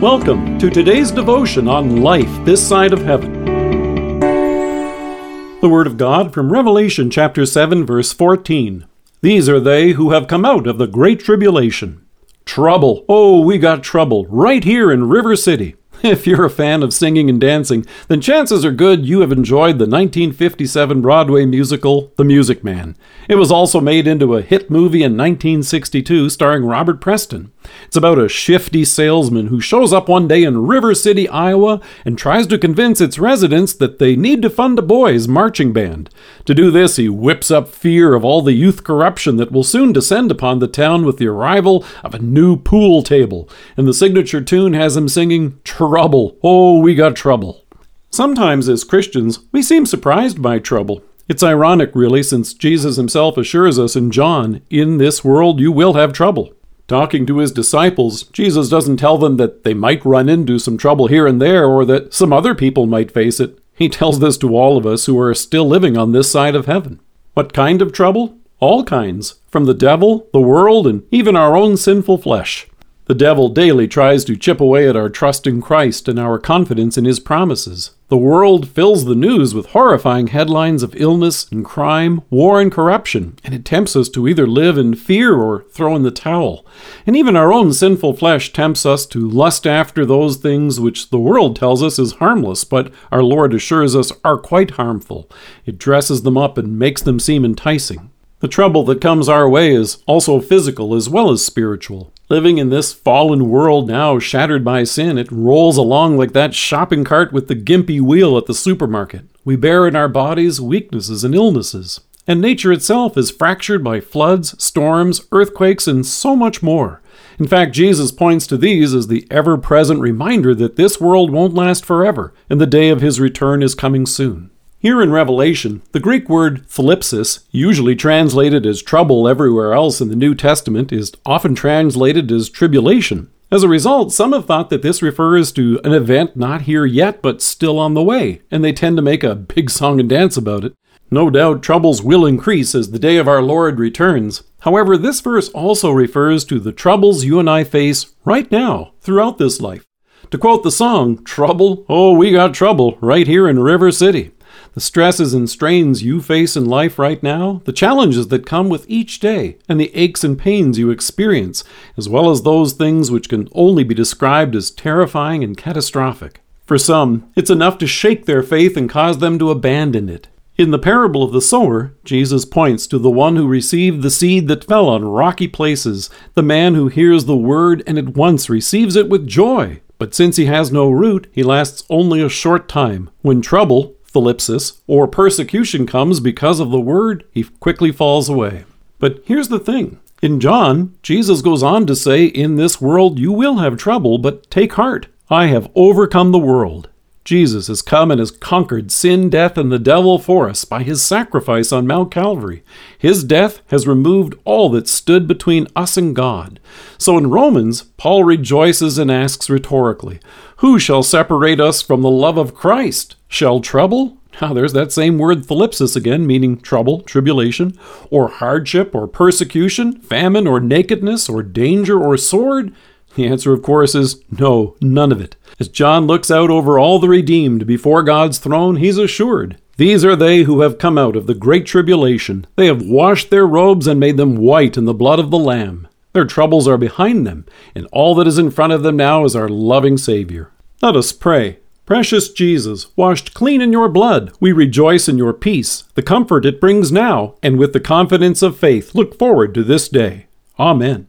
Welcome to today's devotion on life this side of heaven. The Word of God from Revelation chapter 7, verse 14. These are they who have come out of the great tribulation. Trouble. Oh, we got trouble right here in River City. If you're a fan of singing and dancing, then chances are good you have enjoyed the 1957 Broadway musical The Music Man. It was also made into a hit movie in 1962 starring Robert Preston. It's about a shifty salesman who shows up one day in River City, Iowa, and tries to convince its residents that they need to fund a boys' marching band. To do this, he whips up fear of all the youth corruption that will soon descend upon the town with the arrival of a new pool table, and the signature tune has him singing Trouble, oh, we got trouble. Sometimes, as Christians, we seem surprised by trouble. It's ironic, really, since Jesus himself assures us in John, In this world you will have trouble. Talking to his disciples, Jesus doesn't tell them that they might run into some trouble here and there or that some other people might face it. He tells this to all of us who are still living on this side of heaven. What kind of trouble? All kinds, from the devil, the world, and even our own sinful flesh. The devil daily tries to chip away at our trust in Christ and our confidence in his promises. The world fills the news with horrifying headlines of illness and crime, war and corruption, and it tempts us to either live in fear or throw in the towel. And even our own sinful flesh tempts us to lust after those things which the world tells us is harmless, but our Lord assures us are quite harmful. It dresses them up and makes them seem enticing. The trouble that comes our way is also physical as well as spiritual. Living in this fallen world now shattered by sin, it rolls along like that shopping cart with the gimpy wheel at the supermarket. We bear in our bodies weaknesses and illnesses. And nature itself is fractured by floods, storms, earthquakes, and so much more. In fact, Jesus points to these as the ever present reminder that this world won't last forever, and the day of his return is coming soon. Here in Revelation, the Greek word thlipsis, usually translated as trouble everywhere else in the New Testament, is often translated as tribulation. As a result, some have thought that this refers to an event not here yet but still on the way, and they tend to make a big song and dance about it. No doubt troubles will increase as the day of our Lord returns. However, this verse also refers to the troubles you and I face right now, throughout this life. To quote the song, Trouble, oh, we got trouble right here in River City the stresses and strains you face in life right now, the challenges that come with each day, and the aches and pains you experience, as well as those things which can only be described as terrifying and catastrophic. For some, it's enough to shake their faith and cause them to abandon it. In the parable of the sower, Jesus points to the one who received the seed that fell on rocky places, the man who hears the word and at once receives it with joy. But since he has no root, he lasts only a short time. When trouble, thlipsis, or persecution comes because of the word, he quickly falls away. But here's the thing. In John, Jesus goes on to say, In this world you will have trouble, but take heart. I have overcome the world. Jesus has come and has conquered sin, death, and the devil for us by his sacrifice on Mount Calvary. His death has removed all that stood between us and God. So in Romans, Paul rejoices and asks rhetorically, Who shall separate us from the love of Christ? Shall trouble? Now, there's that same word thlipsis again, meaning trouble, tribulation, or hardship, or persecution, famine, or nakedness, or danger, or sword? The answer, of course, is no, none of it. As John looks out over all the redeemed before God's throne, he's assured these are they who have come out of the great tribulation. They have washed their robes and made them white in the blood of the Lamb. Their troubles are behind them, and all that is in front of them now is our loving Savior. Let us pray. Precious Jesus, washed clean in your blood, we rejoice in your peace, the comfort it brings now, and with the confidence of faith look forward to this day. Amen.